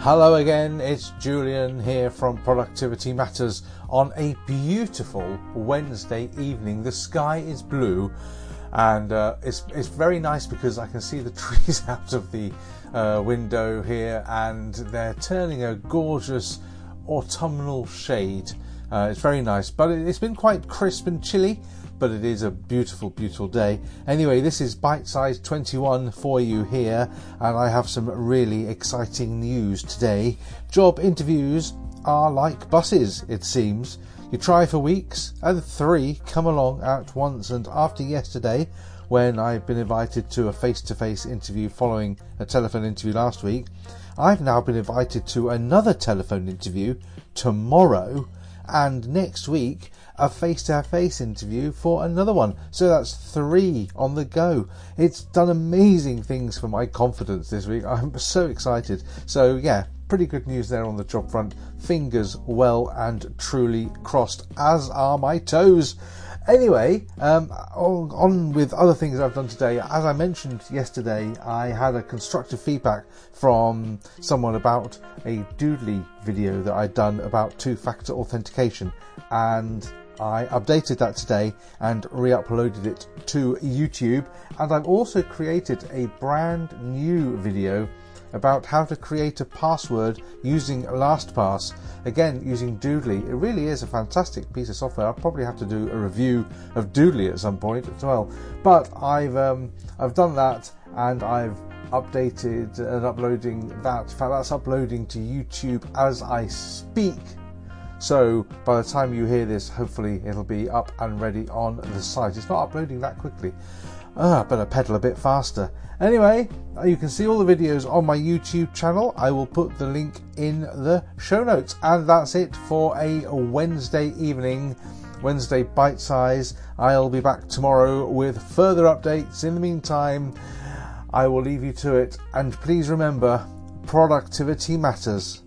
Hello again, it's Julian here from Productivity Matters on a beautiful Wednesday evening. The sky is blue and uh, it's, it's very nice because I can see the trees out of the uh, window here and they're turning a gorgeous autumnal shade. Uh, it's very nice, but it's been quite crisp and chilly but it is a beautiful, beautiful day. Anyway, this is Bite Size 21 for you here, and I have some really exciting news today. Job interviews are like buses, it seems. You try for weeks, and three come along at once, and after yesterday, when I've been invited to a face to face interview following a telephone interview last week, I've now been invited to another telephone interview tomorrow and next week a face to face interview for another one. So that's three on the go. It's done amazing things for my confidence this week. I'm so excited. So, yeah, pretty good news there on the job front. Fingers well and truly crossed, as are my toes. Anyway, um, on with other things I've done today. As I mentioned yesterday, I had a constructive feedback from someone about a Doodly video that I'd done about two factor authentication, and I updated that today and re uploaded it to YouTube. And I've also created a brand new video about how to create a password using LastPass. Again, using Doodly. It really is a fantastic piece of software. I'll probably have to do a review of Doodly at some point as well. But I've um, I've done that and I've updated and uploading that. In fact, that's uploading to YouTube as I speak. So by the time you hear this, hopefully it'll be up and ready on the site. It's not uploading that quickly. Ah, better pedal a bit faster. Anyway, you can see all the videos on my YouTube channel. I will put the link in the show notes. And that's it for a Wednesday evening, Wednesday bite size. I'll be back tomorrow with further updates. In the meantime, I will leave you to it. And please remember productivity matters.